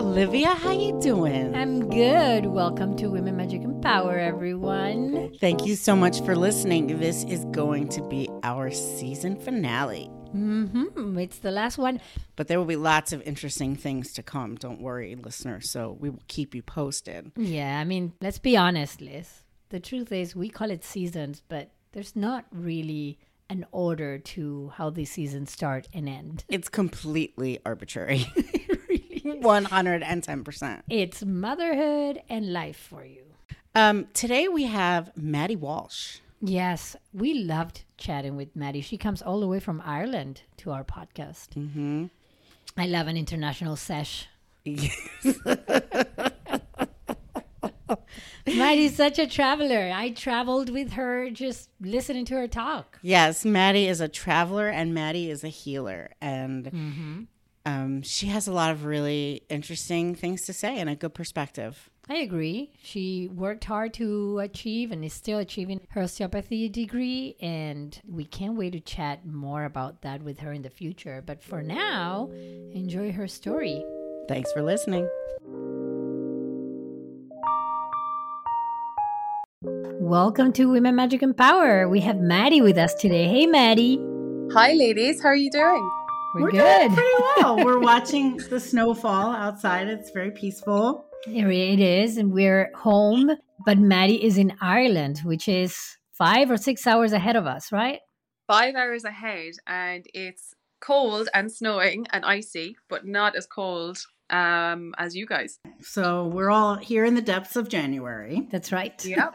Olivia. How you doing? I'm good. Welcome to Women Magic and Power, everyone. Thank you so much for listening. This is going to be our season finale. Mm-hmm. It's the last one. But there will be lots of interesting things to come. Don't worry, listeners. So we will keep you posted. Yeah, I mean, let's be honest, Liz. The truth is, we call it seasons, but there's not really an order to how these seasons start and end. It's completely arbitrary. 110%. It's motherhood and life for you. Um, today we have Madi Walsh. Yes, we loved chatting with Madi. She comes all the way from Ireland to our podcast. Mm-hmm. I love an international sesh. Yes. Madi's such a traveler. I traveled with her just listening to her talk. Yes, Madi is a traveler and Madi is a healer. And Mm-hmm. Um, she has a lot of really interesting things to say and a good perspective. I agree. She worked hard to achieve and is still achieving her osteopathy degree. And we can't wait to chat more about that with her in the future. But for now, enjoy her story. Thanks for listening. Welcome to Women Magic and Power. We have Madi with us today. Hey, Madi. Hi, ladies. How are you doing? We're, doing pretty well. We're watching the snowfall outside. It's very peaceful. Here it is, and we're home. But Madi is in Ireland, which is five or six hours ahead of us, right? Five hours ahead, and it's cold and snowing and icy, but not as cold um, as you guys. So we're all here in the depths of January. That's right. Yeah.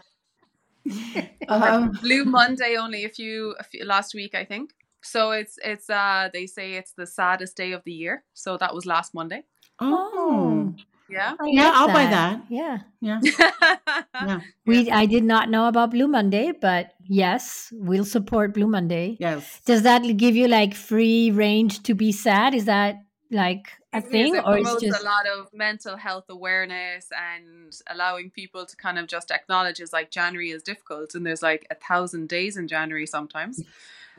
Um, Blue Monday only a few, a few last week, I think. So it's it's uh they say it's the saddest day of the year. So that was last Monday. oh, Yeah. Yeah, I'll buy that. Yeah. yeah, yeah, We I did not know about Blue Monday, but yes, we'll support Blue Monday. yes. Does that give you like free range to be sad? Is that like a It is. thing, It or it's just a lot of mental health awareness and allowing people to kind of just acknowledge is like January is difficult and there's like a thousand days in January sometimes.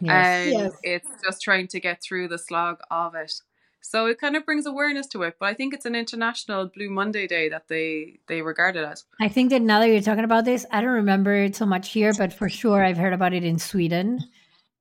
yes. and Yes. it's just trying to get through the slog of it. So it kind of brings awareness to it, but I think it's an international Blue Monday day that they they regard it as. I think that now that you're talking about this, I don't remember it so much here, but for sure I've heard about it in Sweden,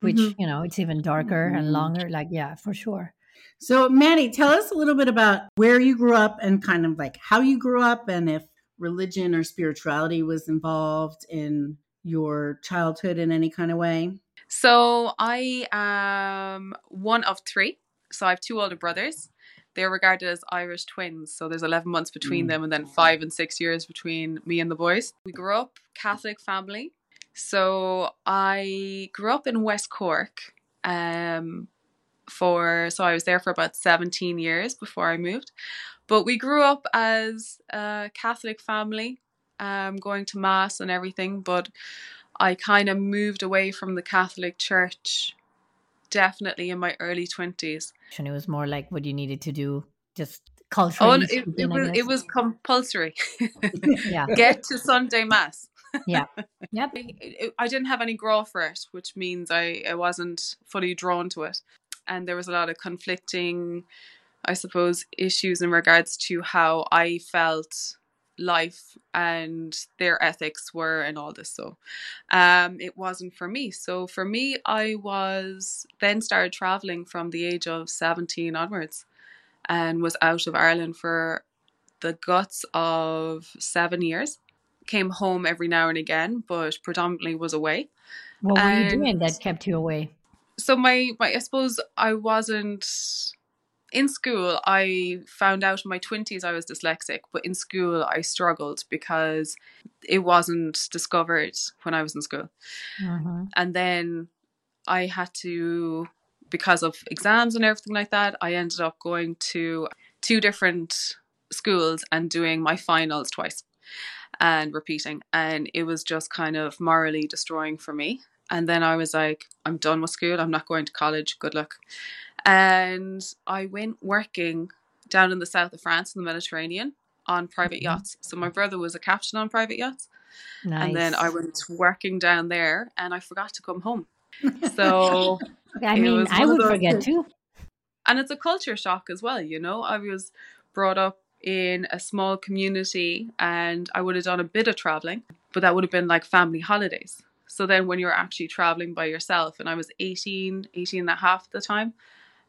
which Mhm. you know it's even darker Mhm. and longer. Like yeah, for sure. So, Madi, tell us a little bit about where you grew up and kind of like how you grew up and if religion or spirituality was involved in your childhood in any kind of way. So I am one of three. So I have two older brothers. They're regarded as Irish twins. So there's 11 months between Mm. them and then five and six years between me and the boys. We grew up Catholic family. So I grew up in West Cork. Um, for so I was there for about 17 years before I moved. But we grew up as a Catholic family, um, going to mass and everything. But I kind of moved away from the Catholic Church definitely in my early 20s. And it was more like what you needed to do, just Oh, culturally. and it, it was it was compulsory. yeah, Get to Sunday mass. yep. It- it- I didn't have any grow for it, which means I, I wasn't fully drawn to it. And there was a lot of conflicting, I suppose, issues in regards to how I felt life and their ethics were and all this. So um, it wasn't for me. So for me, I was then started traveling from the age of 17 onwards and was out of Ireland for the guts of seven years came home every now and again, but predominantly was away. What were you doing that kept you away? So my, my I suppose I wasn't in school. I found out in my twenties I was dyslexic, but in school I struggled because it wasn't discovered when I was in school. Mhm. And then I had to because of exams and everything like that, I ended up going to two different schools and doing my finals twice and repeating. And it was just kind of morally destroying for me. And then I was like, I'm done with school. I'm not going to college. Good luck. And I went working down in the south of France in the Mediterranean on private Mhm. yachts. So my brother was a captain on private yachts. Nice. And then I went working down there and I forgot to come home. So I mean, I would forget things. too. and it's a culture shock as well you know i was brought up in a small community and I would have done a bit of traveling, but that would have been like family holidays. So then when you're actually traveling by yourself, and I was 18, 18 and a half at the time,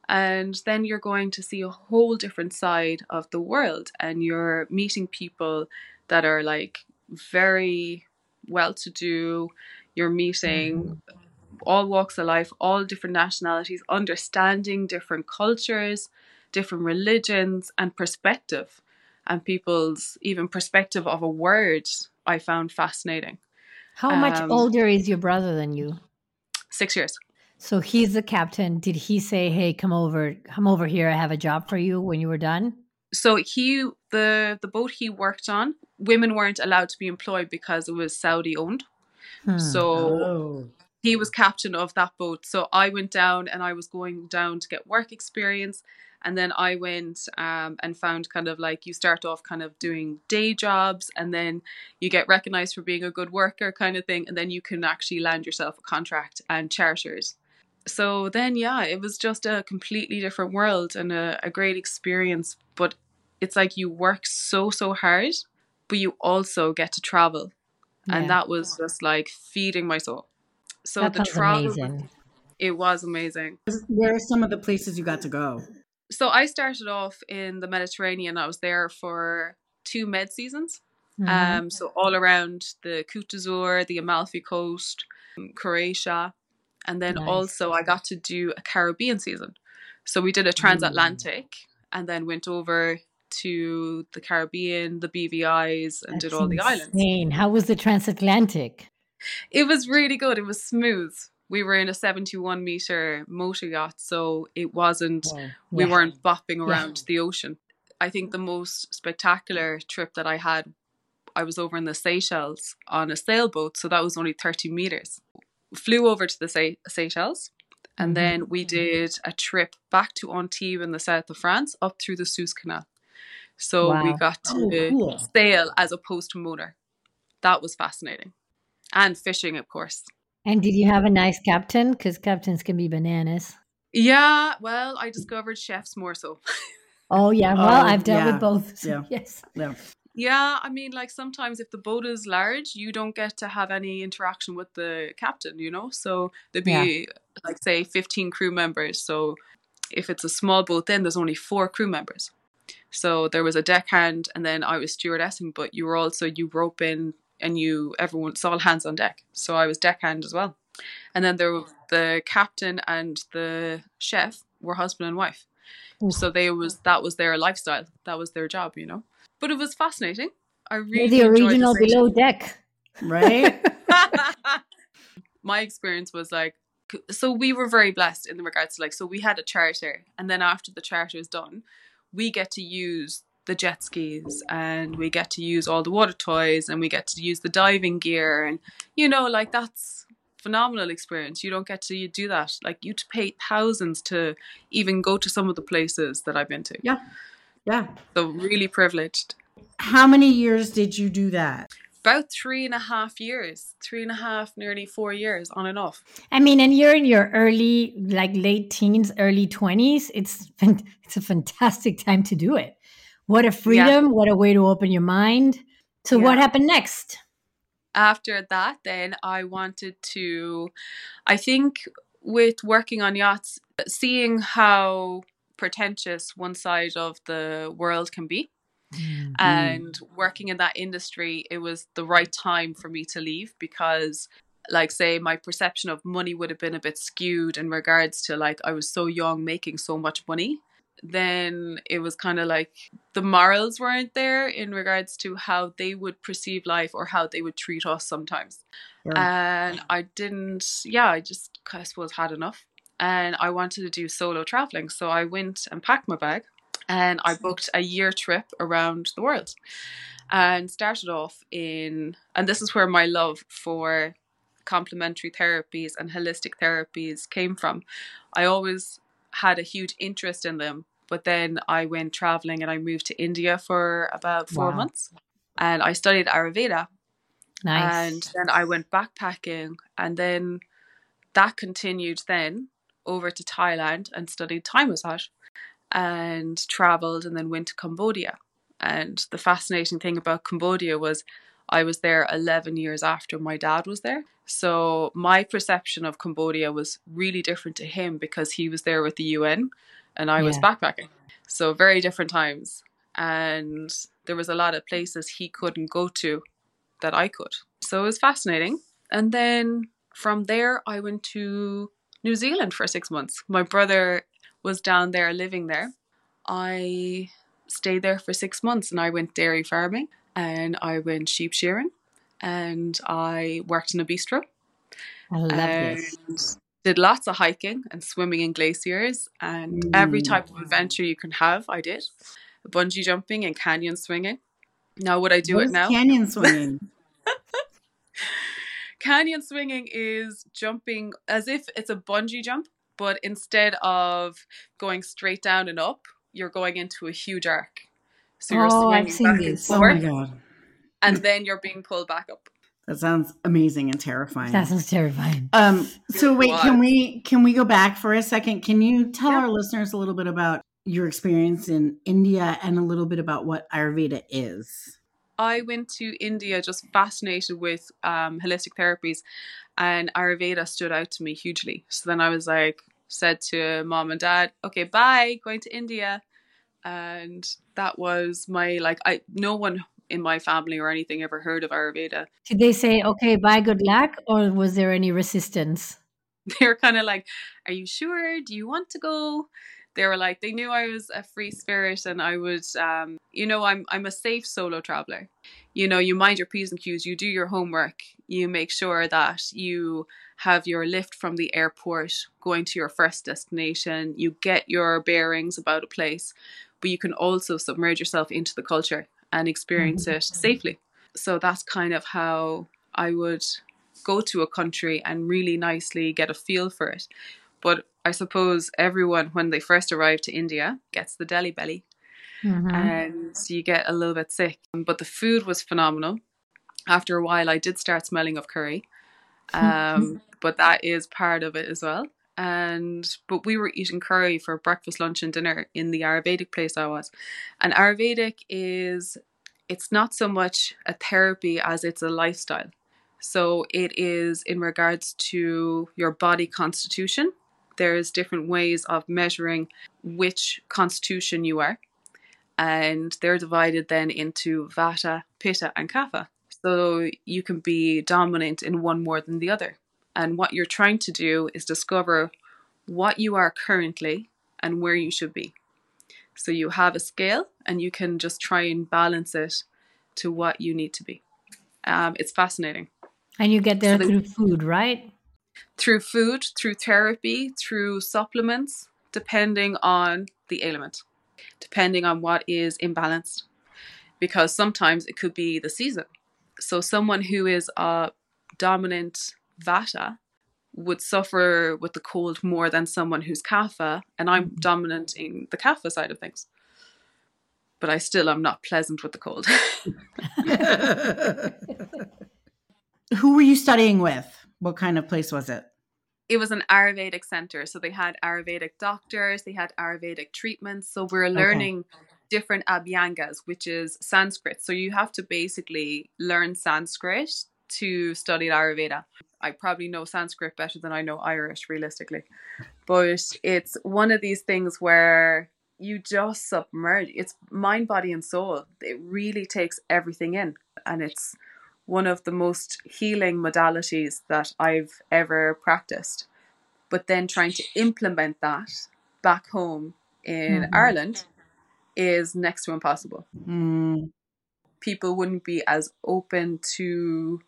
and then you're going to see a whole different side of the world and you're meeting people that are like very well to do. You're meeting all walks of life, all different nationalities, understanding different cultures, different religions, and perspective, and people's even perspective of a word. I found fascinating. How much Um, older is your brother than you? Six years. So he's the captain. Did he say, "Hey, come over, come over here. I have a job for you." When you were done, So he the the boat he worked on, women weren't allowed to be employed because it was Saudi owned. Hmm. So Oh. He was captain of that boat. So I went down and I was going down to get work experience. And then I went um, and found kind of like you start off kind of doing day jobs and then you get recognized for being a good worker kind of thing. And then you can actually land yourself a contract and charters. So then, yeah, it was just a completely different world and a, a great experience. But it's like you work so, so hard, but you also get to travel. And that was just like feeding my soul. So that the sounds travel, amazing. it was amazing. Where are some of the places you got to go? So I started off in the Mediterranean. I was there for two med seasons. Mhm. Um, so all around the Côte d'Azur, the Amalfi Coast, Croatia, and then Nice. also I got to do a Caribbean season. So we did a transatlantic, and then went over to the Caribbean, the BVI's, and did That's all the islands. How was the transatlantic? It was really good. It was smooth. We were in a 71 meter motor yacht, so it wasn't we Yeah. weren't bopping around the ocean. I think the most spectacular trip that I had, I was over in the Seychelles on a sailboat, so that was only 30 meters. Flew over to the Se- Seychelles, and Mhm. then we did a trip back to Antibes in the south of France up through the Suez Canal. So we got to Oh, cool. sail as opposed to motor. That was fascinating. And fishing, of course. And did you have a nice captain? Because captains can be bananas. Yeah, well, I discovered chefs more so. Oh yeah, well Oh, I've dealt yeah, with both. so yeah. Yes. Yeah. Yeah, I mean, like sometimes if the boat is large, you don't get to have any interaction with the captain, you know? So there'd be, like, say, 15 crew members. So if it's a small boat, then there's only four crew members. So there was a deckhand, and then I was stewardessing, but you were also, you rope in and you, everyone, it's all hands on deck. So I was deckhand as well. And then there were the captain and the chef were husband and wife. Oof. So they was that was their lifestyle. That was their job, you know. But it was fascinating. I You're really the original the below deck. Right? My experience was like so we were very blessed in the regards to like so we had a charter and then after the charter is done, we get to use the jet skis and we get to use all the water toys and we get to use the diving gear and you know like that's phenomenal experience you don't get to do that like you to pay thousands to even go to some of the places that i've been to yeah. Yeah. so really privileged How many years did you do that? about three and a half years three and a half nearly four years on and off I mean, and you're in your early, like late teens, early twenties. It's fan- it's a fantastic time to do it. What a freedom! What a way to open your mind. So, what happened next? after that then i wanted to i think with working on yachts seeing how pretentious one side of the world can be Mm-hmm. and working in that industry it was the right time for me to leave because like say my perception of money would have been a bit skewed in regards to like i was so young making so much money then it was kind of like the morals weren't there in regards to how they would perceive life or how they would treat us sometimes Sure. and i didn't yeah i just i suppose had enough and i wanted to do solo traveling so i went and packed my bag and I booked a year trip around the world and started off in and this is where my love for complementary therapies and holistic therapies came from. I always had a huge interest in them, but then I went traveling and I moved to India for about 4 Wow. months and I studied Ayurveda nice. and then I went backpacking and then that continued then over to Thailand and studied Thai massage and traveled and then went to Cambodia And the fascinating thing about Cambodia was I was there 11 years after my dad was there. So my perception of Cambodia was really different to him because he was there with the UN and I was backpacking. So very different times. And there was a lot of places he couldn't go to that I could. So it was fascinating. And then from there, I went to New Zealand for six months. My brother was down there living there. I stayed there for six months and I went dairy farming and I went sheep shearing and I worked in a bistro I love and this. did lots of hiking and swimming in glaciers and every Mm. type of adventure you can have I did. Bungee jumping and canyon swinging. Now would I do it now? Canyon swinging. Canyon swinging is jumping as if it's a bungee jump, but instead of going straight down and up, you're going into a huge arc. So you're Oh, I've swinging seen back this. and oh my god, and then you're being pulled back up. that sounds amazing and terrifying. That sounds terrifying. Um, so wait, What? can we can we go back for a second? Can you tell Yeah. our listeners a little bit about your experience in India and a little bit about what Ayurveda is? I went to India just fascinated with um, holistic therapies, and Ayurveda stood out to me hugely. So then I was like, said to mom and dad, "Okay, bye, going to India," and that was my like. I no one in my family or anything ever heard of Ayurveda. Did they say, okay, bye, good luck? Or was there any resistance? They were kind of like, "Are you sure? Do you want to go?" They were like, they knew I was a free spirit, and I would, um, you know, I'm I'm a safe solo traveler. You know, you mind your p's and q's, you do your homework, you make sure that you have your lift from the airport going to your first destination, you get your bearings about a place, but you can also submerge yourself into the culture and experience it safely. So that's kind of how I would go to a country and really nicely get a feel for it. But I suppose everyone, when they first arrive to India, gets the Delhi belly Mhm. and you get a little bit sick. But the food was phenomenal. After a while, I did start smelling of curry, um, but that is part of it as well. And but we were eating curry for breakfast, lunch, and dinner in the Ayurvedic place I was. And Ayurvedic is it's not so much a therapy as it's a lifestyle. So it is in regards to your body constitution. There's different ways of measuring which constitution you are and they're divided then into vata, pitta, and kapha. So you can be dominant in one more than the other. And what you're trying to do is discover what you are currently and where you should be. So you have a scale and you can just try and balance it to what you need to be. Um, it's fascinating. And you get there So through food, right? Through food, through therapy, through supplements, depending on the ailment, depending on what is imbalanced. Because sometimes it could be the season. So someone who is a dominant vata would suffer with the cold more than someone who's kapha, and I'm mm-hmm. dominant in the kapha side of things. But I still am not pleasant with the cold. Who were you studying with? What kind of place was it? it was an Ayurvedic center. So they had Ayurvedic doctors, they had Ayurvedic treatments. So we're learning different Abhyangas, which is Sanskrit. So you have to basically learn Sanskrit to study Ayurveda. I probably know Sanskrit better than I know Irish, realistically. But it's one of these things where you just submerge. It's mind, body, and soul. It really takes everything in. And it's one of the most healing modalities that I've ever practiced. But then trying to implement that back home in Mhm. Ireland is next to impossible. Mm, People wouldn't be as open to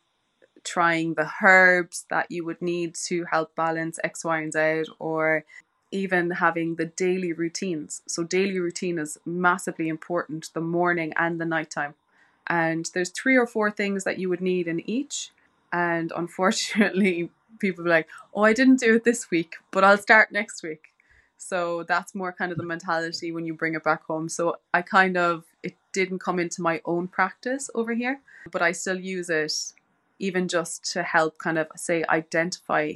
trying the herbs that you would need to help balance X, Y, and Z, or even having the daily routines. So, daily routine is massively important the morning and the nighttime. And there's three or four things that you would need in each. And unfortunately, people are like, oh, I didn't do it this week, but I'll start next week. So that's more kind of the mentality when you bring it back home. So I kind of, it didn't come into my own practice over here, but I still use it even just to help kind of say identify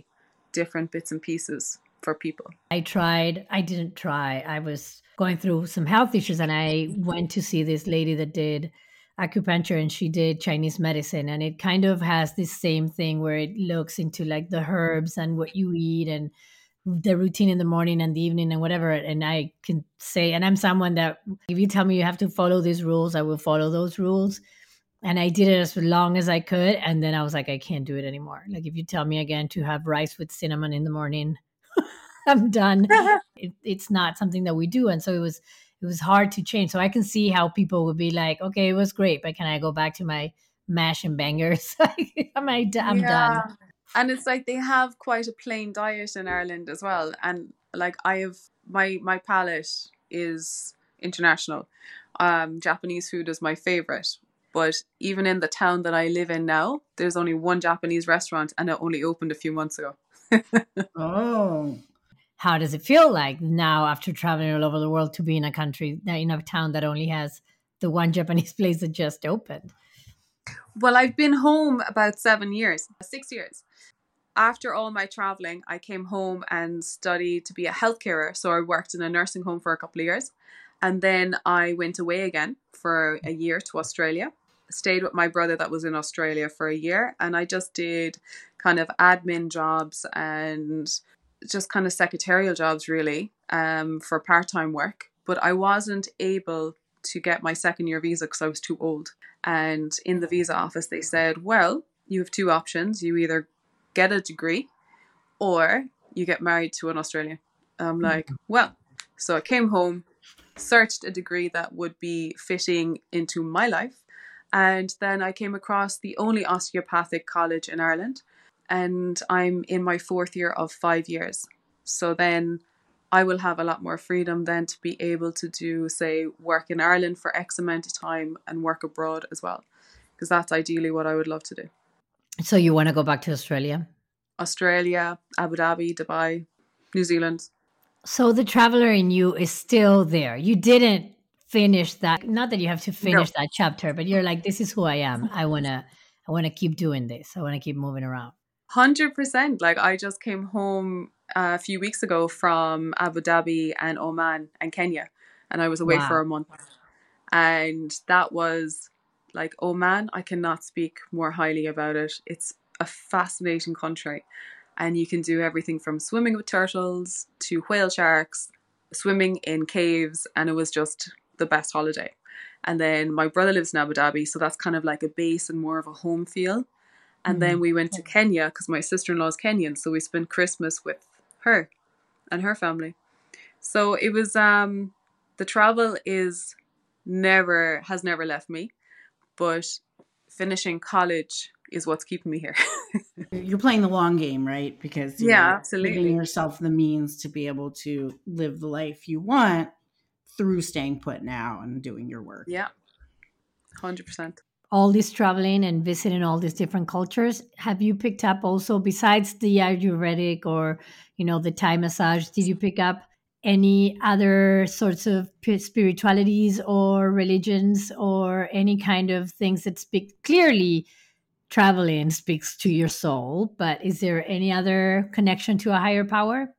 different bits and pieces for people. I tried. I didn't try. I was going through some health issues, and I went to see this lady that did acupuncture and she did Chinese medicine. And it kind of has this same thing where it looks into like the herbs and what you eat and the routine in the morning and the evening and whatever. And I can say, and I'm someone that if you tell me you have to follow these rules, I will follow those rules. And I did it as long as I could. And then I was like, I can't do it anymore. Like if you tell me again to have rice with cinnamon in the morning, I'm done. it, it's not something that we do. And so it was it was hard to change. So I can see how people would be like, okay, it was great, but can I go back to my mash and bangers? I'm, I, I'm yeah. done. And it's like they have quite a plain diet in Ireland as well. And like I have my my palate is international. Um, Japanese food is my favorite. But even in the town that I live in now, there's only one Japanese restaurant and it only opened a few months ago. oh, how does it feel like now after traveling all over the world to be in a country uh, in a town that only has the one japanese place that just opened? Well i've been home about seven years six years. After all my traveling i came home and studied to be a health healthcare so i worked in a nursing home for a couple of years. And then i went away again for a year to australia stayed with my brother that was in australia for a year and i just did kind of admin jobs and just kind of secretarial jobs really um, for part time work. But I wasn't able to get my second year visa because I was too old. And in the visa office, they said, well, you have two options. You either get a degree or you get married to an Australian. I'm hmm. like, well, so I came home, searched a degree that would be fitting into my life. And then I came across the only osteopathic college in Ireland and I'm in my fourth year of five years. So then I will have a lot more freedom then to be able to do, say, work in Ireland for X amount of time and work abroad as well. Because that's ideally what I would love to do. So you want to go back to Australia? Australia, Abu Dhabi, Dubai, New Zealand. So the traveler in you is still there. You didn't finish that. Not that you have to finish no. that chapter, but you're like, this is who I am. I wanna I wanna keep doing this. I wanna keep moving around. Hundred percent. Like I just came home uh, a few weeks ago from Abu Dhabi and Oman and Kenya, and I was away wow. for a month, and that was like Oman. I cannot speak more highly about it. It's a fascinating country, and you can do everything from swimming with turtles to whale sharks, swimming in caves, and it was just the best holiday. And then my brother lives in Abu Dhabi, so that's kind of like a base and more of a home feel. And mm-hmm. then we went to Kenya because my sister in law is Kenyan. So we spent Christmas with her and her family. So it was, um, the travel is never, has never left me. But finishing college is what's keeping me here. you're playing the long game, right? Because yeah, absolutely. giving yourself the means to be able to live the life you want through staying put now and doing your work. Yeah, hundred percent. All this traveling and visiting all these different cultures have you picked up also besides the ayurvedic or you know the thai massage did you pick up any other sorts of spiritualities or religions or any kind of things that speak clearly traveling speaks to your soul but is there any other connection to a higher power?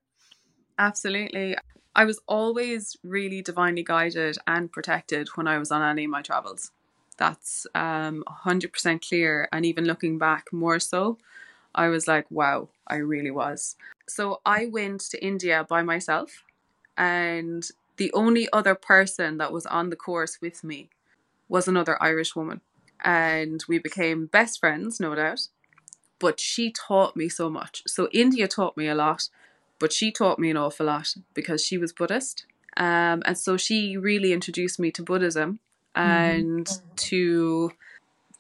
Absolutely i was always really divinely guided and protected when i was on any of my travels that's um, 100% clear. And even looking back more so, I was like, wow, I really was. So I went to India by myself, and the only other person that was on the course with me was another Irish woman. And we became best friends, no doubt. But she taught me so much. So India taught me a lot, but she taught me an awful lot because she was Buddhist. Um, and so she really introduced me to Buddhism and mm-hmm. to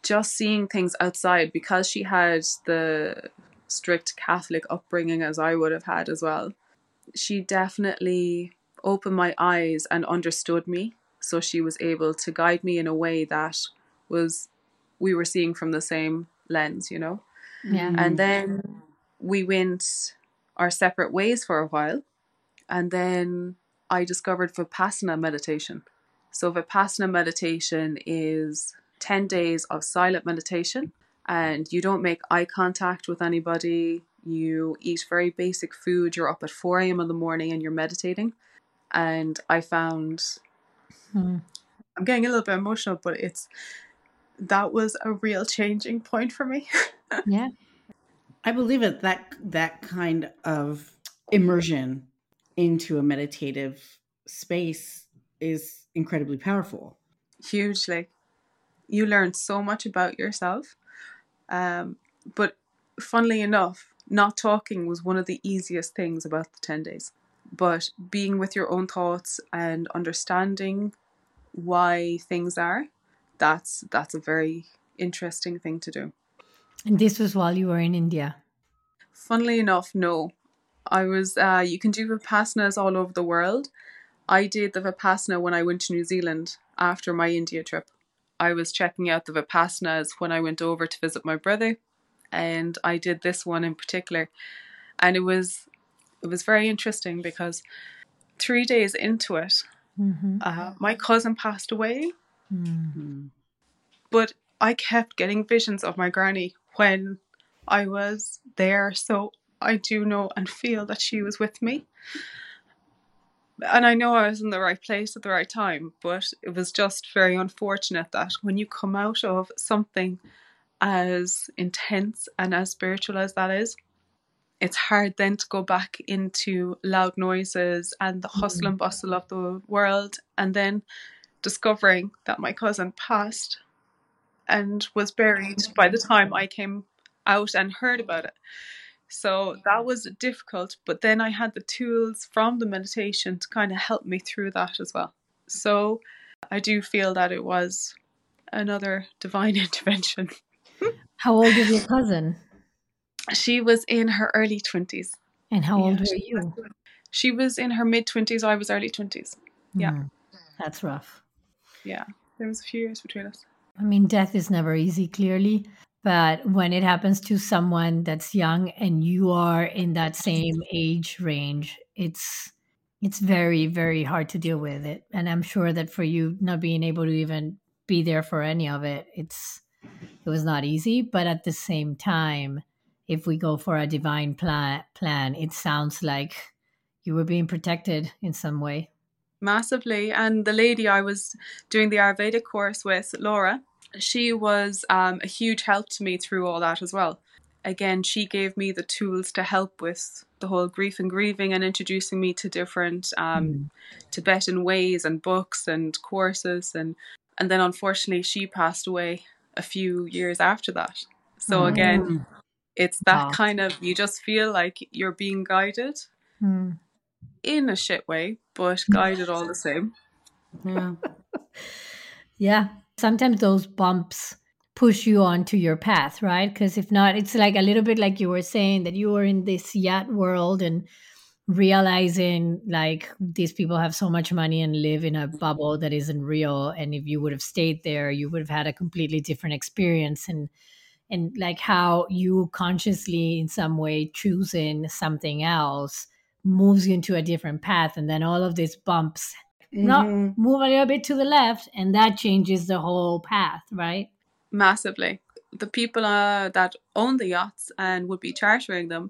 just seeing things outside because she had the strict Catholic upbringing as I would have had as well. She definitely opened my eyes and understood me. So she was able to guide me in a way that was we were seeing from the same lens, you know? Yeah. And then we went our separate ways for a while. And then I discovered Vipassana meditation. So, Vipassana meditation is 10 days of silent meditation, and you don't make eye contact with anybody. You eat very basic food. You're up at 4 a.m. in the morning and you're meditating. And I found Hmm. I'm getting a little bit emotional, but it's that was a real changing point for me. Yeah. I believe it that that kind of immersion into a meditative space is incredibly powerful. Hugely. You learn so much about yourself. Um, but funnily enough, not talking was one of the easiest things about the 10 days. But being with your own thoughts and understanding why things are, that's that's a very interesting thing to do. And this was while you were in India. Funnily enough, no. I was uh, you can do Vipassanas all over the world. I did the Vipassana when I went to New Zealand after my India trip. I was checking out the Vipassanas when I went over to visit my brother and I did this one in particular. And it was it was very interesting because three days into it, Mm-hmm. uh, my cousin passed away, Mm. Hmm. but I kept getting visions of my granny when I was there. So I do know and feel that she was with me. And I know I was in the right place at the right time, but it was just very unfortunate that when you come out of something as intense and as spiritual as that is, it's hard then to go back into loud noises and the mm-hmm. hustle and bustle of the world and then discovering that my cousin passed and was buried by the time I came out and heard about it. So that was difficult, but then I had the tools from the meditation to kind of help me through that as well. So I do feel that it was another divine intervention. How old is your cousin? She was in her early 20s. And how old Yeah, were you? She was in her mid 20s, I was early 20s. Yeah. Mm. That's rough. Yeah, there was a few years between us. I mean, death is never easy, clearly. But when it happens to someone that's young and you are in that same age range, it's it's very, very hard to deal with it. And I'm sure that for you not being able to even be there for any of it, it's it was not easy. But at the same time, if we go for a divine plan plan, it sounds like you were being protected in some way. Massively. And the lady I was doing the Ayurvedic course with, Laura, she was um, a huge help to me through all that as well. Again, she gave me the tools to help with the whole grief and grieving and introducing me to different um, Tibetan ways and books and courses. And, and then unfortunately, she passed away a few years after that. So again, Mm. it's that Wow. kind of, you just feel like you're being guided Hmm. In a shit way, but mm. guided all the same. Yeah. Yeah. Sometimes those bumps push you onto your path, right? Because if not, it's like a little bit like you were saying that you were in this yacht world and realizing like these people have so much money and live in a bubble that isn't real. And if you would have stayed there, you would have had a completely different experience. And and like how you consciously in some way choosing something else moves you into a different path and then all of these bumps no, Mhm. move a little bit to the left, and that changes the whole path, right? massively. The people uh, that own the yachts and would be chartering them,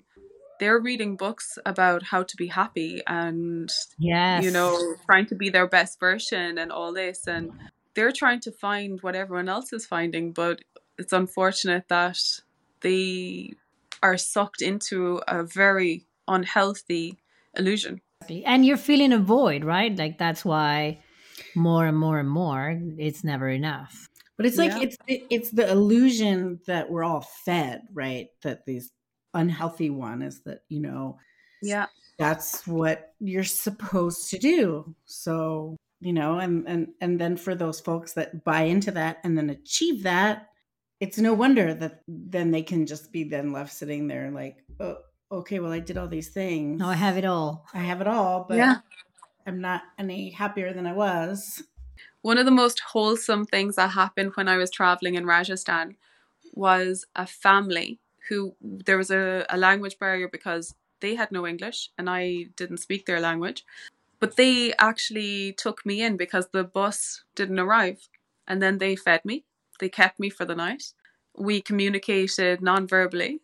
they're reading books about how to be happy and Yes. you know trying to be their best version and all this, and they're trying to find what everyone else is finding. But it's unfortunate that they are sucked into a very unhealthy illusion. and you're feeling a void, right? Like that's why more and more and more, it's never enough. But it's like Yeah. it's it, it's the illusion that we're all fed, right? That these unhealthy one is that you know Yeah, that's what you're supposed to do. So you know, and and and then for those folks that buy into that and then achieve that, it's no wonder that then they can just be then left sitting there like, oh, okay, well I did all these things. No, I have it all. I have it all, but Yeah. I'm not any happier than I was. One of the most wholesome things that happened when I was traveling in Rajasthan was a family who there was a, a language barrier because they had no English and I didn't speak their language. But they actually took me in because the bus didn't arrive. And then they fed me. They kept me for the night. We communicated non verbally.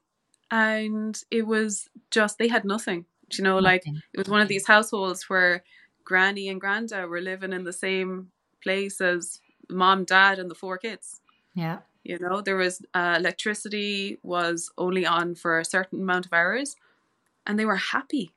And it was just, they had nothing. You know, like it was one of these households where granny and granda were living in the same place as mom, dad, and the four kids. Yeah. You know, there was uh, electricity was only on for a certain amount of hours, and they were happy.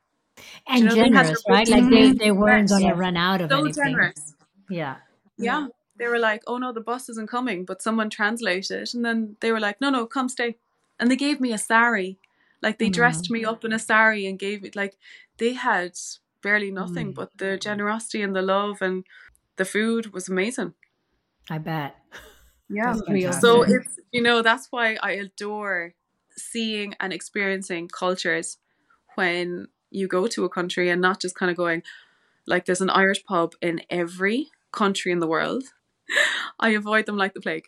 And you know, generous, right? Like they, they weren't going to run out of So anything. generous. Yeah. Yeah. They were like, oh no, the bus isn't coming, but someone translated. And then they were like, no, no, come stay. And they gave me a sari. Like they dressed me up in a sari and gave it, like, they had barely nothing, Mm. but the generosity and the love and the food was amazing. I bet. Yeah. That's Real. fantastic. So it's, you know, that's why I adore seeing and experiencing cultures when you go to a country and not just kind of going, like, there's an Irish pub in every country in the world. I avoid them like the plague.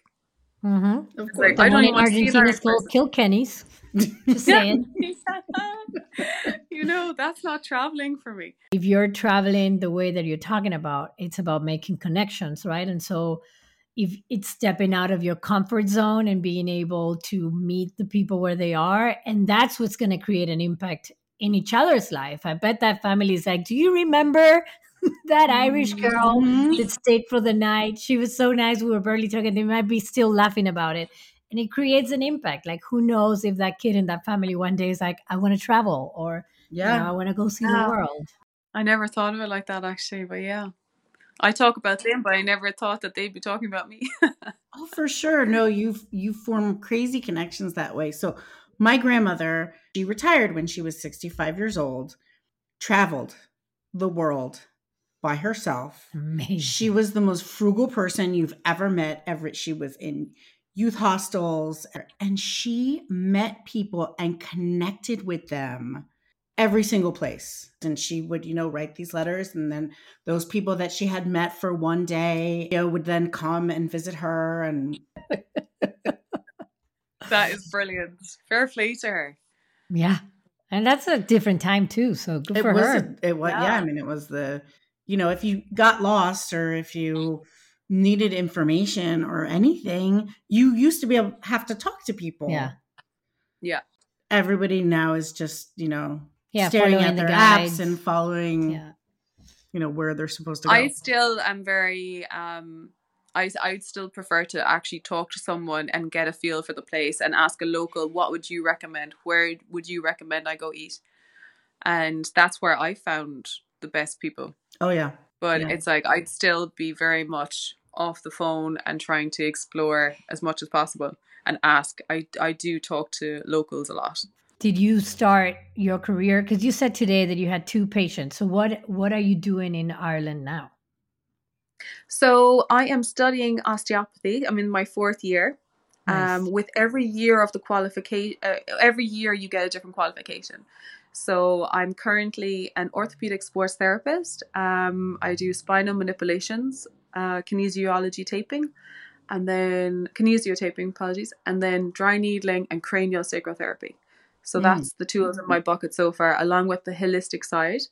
Mm-hmm. Of course. like, The I one don't in even see an Argentina Irish is called. Kilkenny's. Just saying. you know, that's not traveling for me. if you're traveling the way that you're talking about, it's about making connections, right? And so if it's stepping out of your comfort zone and being able to meet the people where they are, and that's what's going to create an impact in each other's life. I bet that family is like, Do you remember that Irish girl Mhm. that stayed for the night? She was so nice. We were barely talking. They might be still laughing about it. And it creates an impact. Like, who knows if that kid in that family one day is like, I want to travel or, you know, Yeah. I want to go see Yeah. the world. I never thought of it like that actually, but yeah. I talk about them, but I never thought that they'd be talking about me. Oh, for sure. No, you you form crazy connections that way. So my grandmother, she retired when she was 65 years old, traveled the world by herself. Amazing. She was the most frugal person you've ever met. Ever she was in youth hostels er, and she met people and connected with them every single place. And she would, you know, write these letters and then those people that she had met for one day, you know, would then come and visit her and that is brilliant. Fair play to her. Yeah. And that's a different time too. So good it for was her. a- it was yeah. Yeah. I mean it was the you know, if you got lost or if you needed information or anything, you used to be able have to talk to people. Yeah. Yeah. Everybody now is just, you know, Yeah, staring at their guides. apps and following, yeah. you know, where they're supposed to go. I still am very um I I'd still prefer to actually talk to someone and get a feel for the place and ask a local what would you recommend? Where would you recommend I go eat? And that's where I found the best people. oh yeah. But Yeah. it's like I'd still be very much off the phone and trying to explore as much as possible and ask. I I do talk to locals a lot. Did you start your career? Because you said today that you had two patients. So what what are you doing in Ireland now? So I am studying osteopathy. I'm in my fourth year. Nice. Um, with every year of the qualification, uh, every year you get a different qualification. So I'm currently an orthopedic sports therapist. Um, I do spinal manipulations, uh, kinesiology taping, and then kinesiotaping, apologies, and then dry needling and cranial sacrotherapy. So Mm. that's the tools in my bucket so far, along with the holistic side.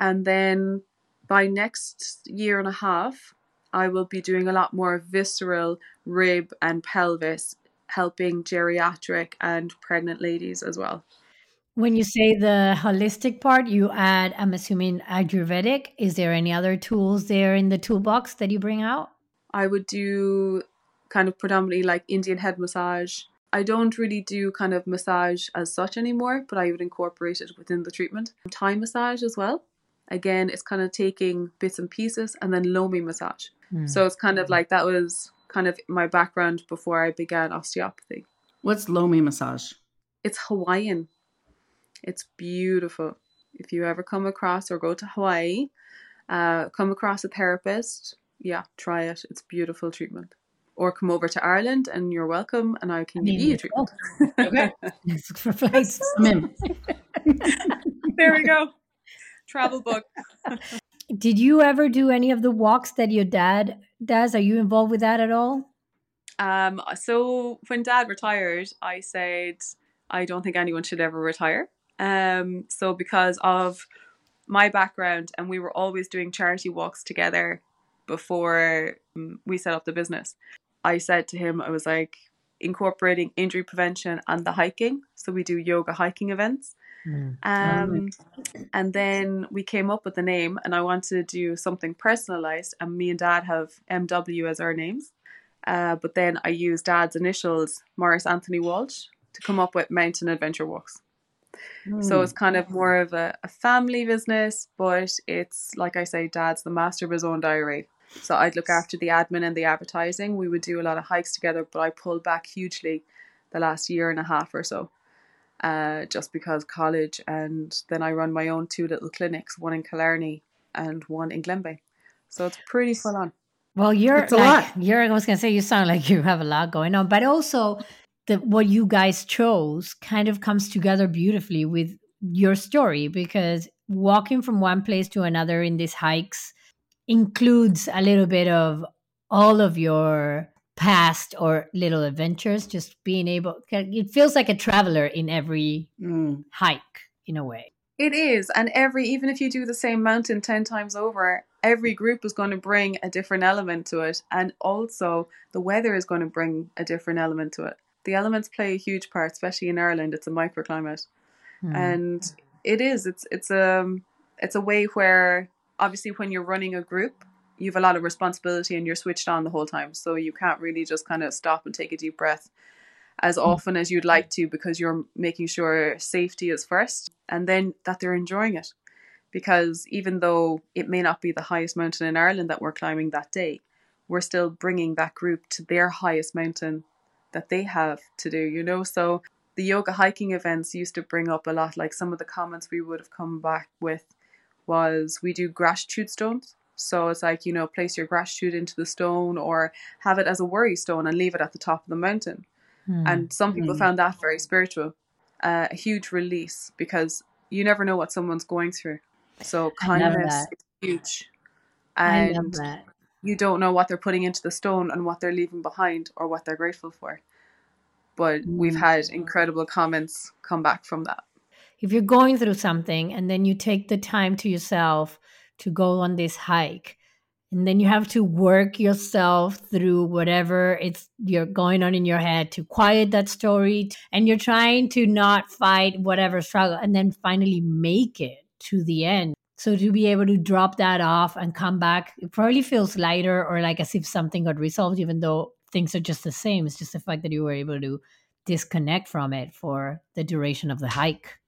And then by next year and a half, I will be doing a lot more visceral, rib, and pelvis, helping geriatric and pregnant ladies as well. When you say the holistic part, you add, I'm assuming Ayurvedic. Is there any other tools there in the toolbox that you bring out? I would do kind of predominantly like Indian head massage. I don't really do kind of massage as such anymore, but I would incorporate it within the treatment. Thai massage as well. Again, it's kind of taking bits and pieces and then Lomi massage. Hmm. So it's kind of like that was kind of my background before I began osteopathy. What's Lomi massage? It's Hawaiian. It's beautiful. If you ever come across or go to Hawaii, uh, come across a therapist, yeah, try it. It's beautiful treatment. Or come over to Ireland and you're welcome, and I can I mean, give you a treatment. Okay. for flights. There we go. Travel book. Did you ever do any of the walks that your dad does? Are you involved with that at all? Um, so when dad retired, I said I don't think anyone should ever retire. Um, so because of my background, and we were always doing charity walks together before um, we set up the business, I said to him, I was like incorporating injury prevention and the hiking. So we do yoga hiking events. Mm. Um, and then we came up with the name, and I wanted to do something personalized. And me and Dad have MW as our names. Uh, but then I used Dad's initials, Morris Anthony Walsh, to come up with Mountain Adventure Walks. So it's kind of more of a, a family business, but it's like I say, Dad's the master of his own diary. So I'd look after the admin and the advertising. We would do a lot of hikes together, but I pulled back hugely the last year and a half or so, uh, just because college. And then I run my own two little clinics, one in Killarney and one in Glenbeigh. So it's pretty full on. Well, you're It's a like, lot. you're. I was gonna say you sound like you have a lot going on, but also the what you guys chose kind of comes together beautifully with your story because walking from one place to another in these hikes includes a little bit of all of your past or little adventures. Just being able, it feels like a traveler in every Mm. hike in a way. It is, and every even if you do the same mountain ten times over, every group is going to bring a different element to it, and also the weather is going to bring a different element to it. The elements play a huge part, especially in Ireland. It's a microclimate, Hmm. and it is. It's it's a it's a way where obviously when you're running a group, you have a lot of responsibility and you're switched on the whole time, so you can't really just kind of stop and take a deep breath as often as you'd like to because you're making sure safety is first and then that they're enjoying it. Because even though it may not be the highest mountain in Ireland that we're climbing that day, we're still bringing that group to their highest mountain that they have to do, you know? So the yoga hiking events used to bring up a lot, like some of the comments we would have come back with was we do gratitude stones. So it's like, you know, place your gratitude into the stone or have it as a worry stone and leave it at the top of the mountain Hmm. and some people Mm. found that very spiritual uh, a huge release because you never know what someone's going through so kindness is huge I love and that. You don't know what they're putting into the stone and what they're leaving behind or what they're grateful for. But we've Mm. had incredible comments come back from that. If you're going through something and then you take the time to yourself to go on this hike and then you have to work yourself through whatever it's you're going on in your head to quiet that story and you're trying to not fight whatever struggle and then finally make it to the end so to be able to drop that off and come back it probably feels lighter or like as if something got resolved even though things are just the same it's just the fact that you were able to disconnect from it for the duration of the hike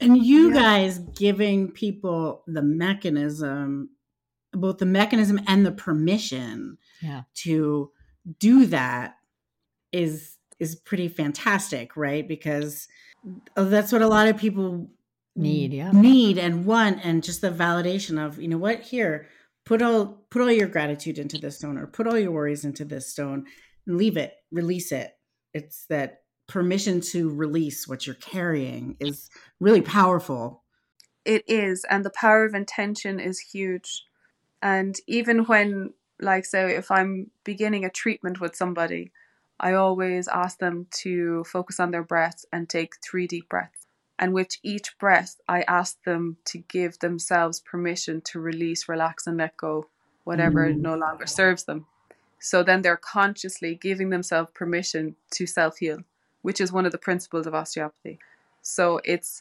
And you Yeah. guys giving people the mechanism, both the mechanism and the permission Yeah. to do that is is pretty fantastic, right? Because uh, that's what a lot of people Need, mm. yeah. need and want and just the validation of, you know what, here, put all put all your gratitude into this stone or put all your worries into this stone and leave it, release it. It's that permission to release what you're carrying is really powerful. It is, and the power of intention is huge. And even when, like, so if I'm beginning a treatment with somebody, I always ask them to focus on their breath and take three deep breaths. And with each breath, I ask them to give themselves permission to release, relax, and let go whatever Mm. no longer serves them. So then they're consciously giving themselves permission to self heal, which is one of the principles of osteopathy. So it's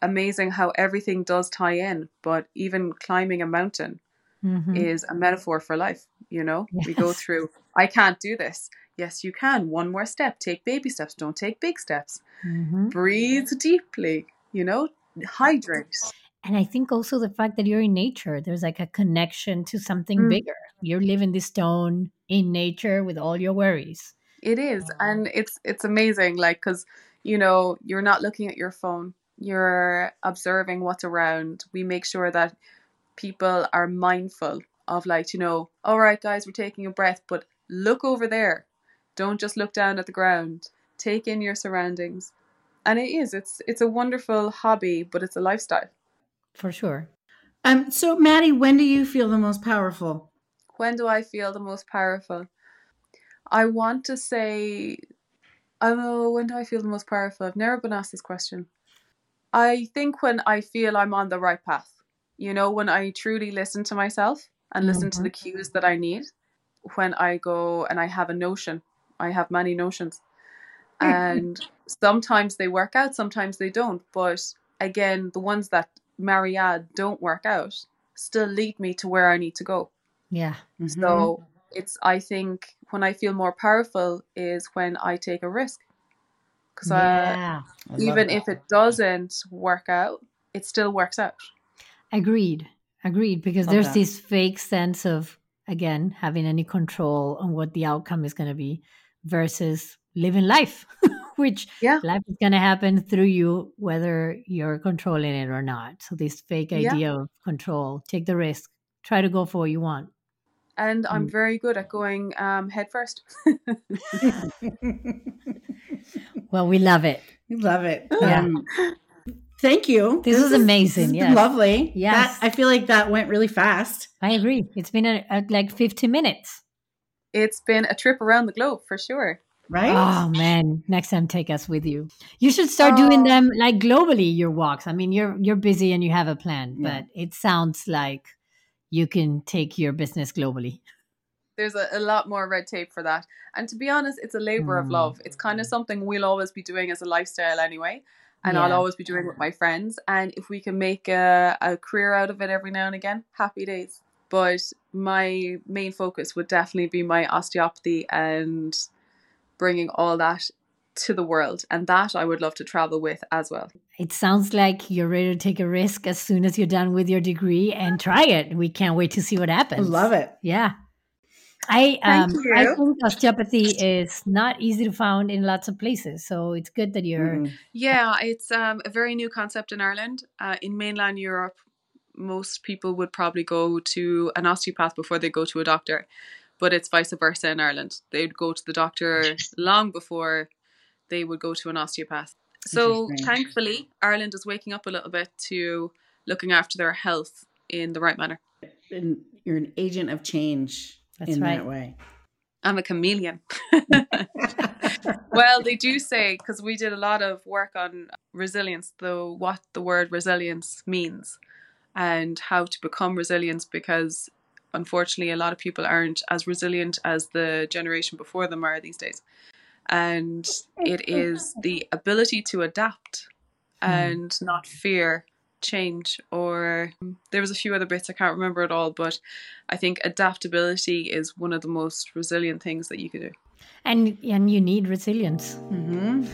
amazing how everything does tie in, but even climbing a mountain Mhm. is a metaphor for life. You know, we go through, I can't do this. Yes, you can. One more step. Take baby steps. Don't take big steps. Mhm. Breathe deeply. You know, hydrate. And I think also the fact that you're in nature, there's like a connection to something Mm. bigger. You're living this stone in nature with all your worries. It is, and it's it's amazing. Like, cause you know, you're not looking at your phone. You're observing what's around. We make sure that people are mindful of, like, you know, all right, guys, we're taking a breath, but look over there. Don't just look down at the ground. Take in your surroundings. And it is. It's it's a wonderful hobby, but it's a lifestyle. For sure. Um, so Madi, when do you feel the most powerful? When do I feel the most powerful? I want to say, oh, when do I feel the most powerful? I've never been asked this question. I think when I feel I'm on the right path, you know, when I truly listen to myself and listen to the cues that I need, when I go and I have a notion, I have many notions. And sometimes they work out, sometimes they don't. But again, the ones that Mariade don't work out still lead me to where I need to go. Yeah. Mhm. So it's I think when I feel more powerful is when I take a risk. Because yeah. I even if it doesn't work out, it still works out. Agreed. Agreed. Because there's that. this fake sense of, again, having any control on what the outcome is going to be versus living life, which Yeah. life is going to happen through you, whether you're controlling it or not. So, this fake Yeah. idea of control, take the risk, try to go for what you want. And I'm Mm. very good at going um, head first. Well, we love it. We love it. Yeah. Um, thank you. This was is- amazing, This yes. lovely. Yes. That, I feel like that went really fast. I agree. It's been a, a, like 15 minutes. It's been a trip around the globe for sure. Right? Oh man, next time take us with you. You should start doing Oh. them like globally your walks. I mean, you're you're busy and you have a plan, Yeah. but it sounds like you can take your business globally. There's a, a lot more red tape for that. And to be honest, it's a labor of Mm. love. It's kind of something we'll always be doing as a lifestyle anyway. And I'll always be doing with my friends. And if we can make a, a career out of it every now and again, happy days. But my main focus would definitely be my osteopathy and bringing all that to the world. And that I would love to travel with as well. It sounds like you're ready to take a risk as soon as you're done with your degree and try it. We can't wait to see what happens. love it. Yeah. I um I think osteopathy is not easy to find in lots of places. So it's good that you're Mhm. Yeah, it's um, a very new concept in Ireland. Uh, in mainland Europe, most people would probably go to an osteopath before they go to a doctor, but it's vice versa in Ireland. They'd go to the doctor long before they would go to an osteopath. So thankfully, Ireland is waking up a little bit to looking after their health in the right manner. And you're an agent of change That's in right. that way. I'm a chameleon. well, they do say because we did a lot of work on resilience, though what the word resilience means and how to become resilient because unfortunately a lot of people aren't as resilient as the generation before them are these days. And it is the ability to adapt hmm. and not fear change or there was a few other bits I can't remember at all but I think adaptability is one of the most resilient things that you could do. and and you need resilience. mm-hmm.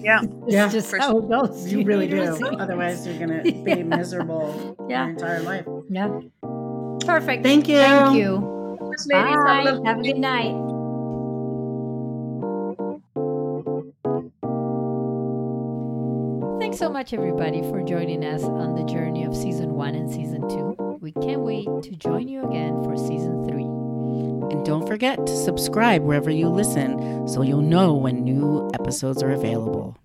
Yeah. It's Yeah, just for how it goes. You really do. resilience. Otherwise, you're going to be Yeah. miserable Yeah. your entire life. Yeah. Perfect. Thank you. Thank you. Ladies, have Bye. Have a good night. Thanks so much, everybody, for joining us on the journey of season one and season two. We can't wait to join you again for season three. And don't forget to subscribe wherever you listen so you'll know when new episodes are available.